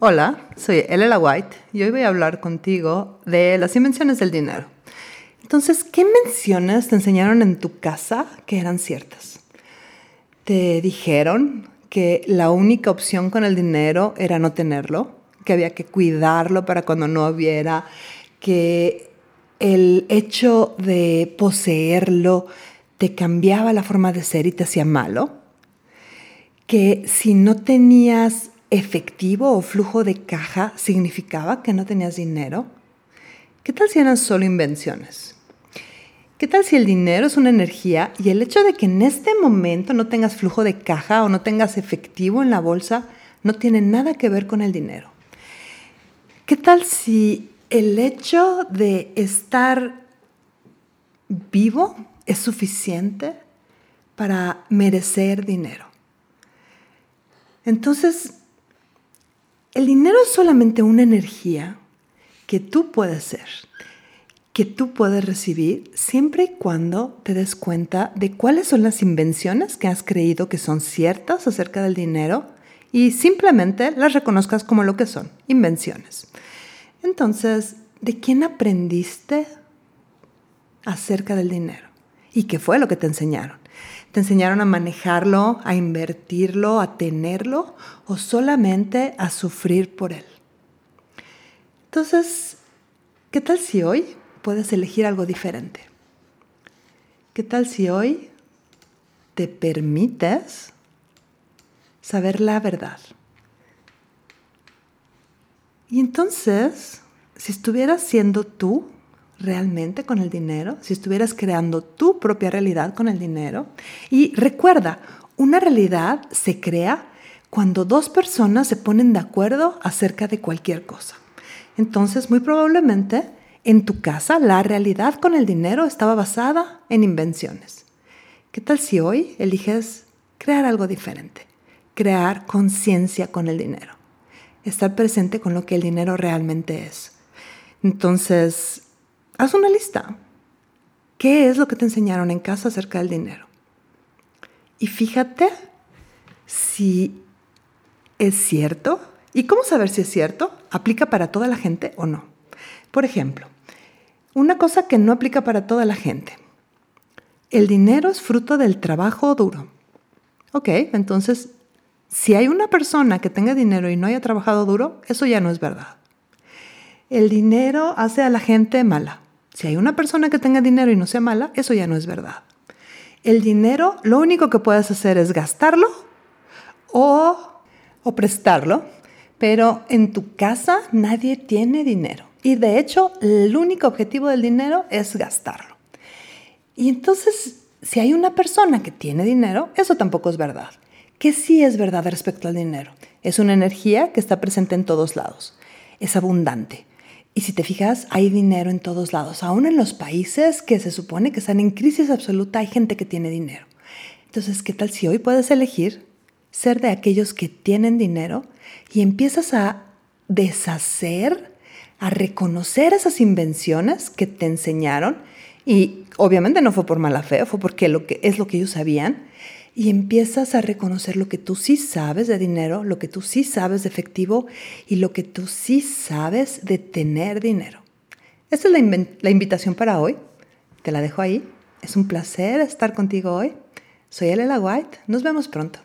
Hola, soy Elela White y hoy voy a hablar contigo de las invenciones del dinero. Entonces, ¿qué invenciones te enseñaron en tu casa que eran ciertas? ¿Te dijeron que la única opción con el dinero era no tenerlo? ¿Que había que cuidarlo para cuando no hubiera? ¿Que el hecho de poseerlo te cambiaba la forma de ser y te hacía malo? ¿Que si no tenías efectivo o flujo de caja significaba que no tenías dinero? ¿Qué tal si eran solo invenciones? ¿Qué tal si el dinero es una energía y el hecho de que en este momento no tengas flujo de caja o no tengas efectivo en la bolsa no tiene nada que ver con el dinero? ¿Qué tal si el hecho de estar vivo es suficiente para merecer dinero? Entonces, el dinero es solamente una energía que tú puedes ser, que tú puedes recibir siempre y cuando te des cuenta de cuáles son las invenciones que has creído que son ciertas acerca del dinero y simplemente las reconozcas como lo que son, invenciones. Entonces, ¿de quién aprendiste acerca del dinero? ¿Y qué fue lo que te enseñaron? ¿Te enseñaron a manejarlo, a invertirlo, a tenerlo o solamente a sufrir por él? Entonces, ¿qué tal si hoy puedes elegir algo diferente? ¿Qué tal si hoy te permites saber la verdad? Y entonces, si estuvieras siendo tú realmente con el dinero, si estuvieras creando tu propia realidad con el dinero. Y recuerda, una realidad se crea cuando dos personas se ponen de acuerdo acerca de cualquier cosa. Entonces, muy probablemente, en tu casa la realidad con el dinero estaba basada en invenciones. ¿Qué tal si hoy eliges crear algo diferente? Crear conciencia con el dinero. Estar presente con lo que el dinero realmente es. Entonces, haz una lista. ¿Qué es lo que te enseñaron en casa acerca del dinero? Y fíjate si es cierto. ¿Y cómo saber si es cierto? ¿Aplica para toda la gente o no? Por ejemplo, una cosa que no aplica para toda la gente. El dinero es fruto del trabajo duro. Ok, entonces, si hay una persona que tenga dinero y no haya trabajado duro, eso ya no es verdad. El dinero hace a la gente mala. Si hay una persona que tenga dinero y no sea mala, eso ya no es verdad. El dinero, lo único que puedes hacer es gastarlo o, o prestarlo, pero en tu casa nadie tiene dinero. Y de hecho, el único objetivo del dinero es gastarlo. Y entonces, si hay una persona que tiene dinero, eso tampoco es verdad. ¿Qué sí es verdad respecto al dinero? Es una energía que está presente en todos lados. Es abundante. Y si te fijas, hay dinero en todos lados. Aún en los países que se supone que están en crisis absoluta, hay gente que tiene dinero. Entonces, ¿qué tal si hoy puedes elegir ser de aquellos que tienen dinero y empiezas a deshacer, a reconocer esas invenciones que te enseñaron? Y obviamente no fue por mala fe, fue porque lo que, es lo que ellos sabían y empiezas a reconocer lo que tú sí sabes de dinero, lo que tú sí sabes de efectivo y lo que tú sí sabes de tener dinero. Esa es la, la invitación para hoy. Te la dejo ahí. Es un placer estar contigo hoy. Soy Elela White. Nos vemos pronto.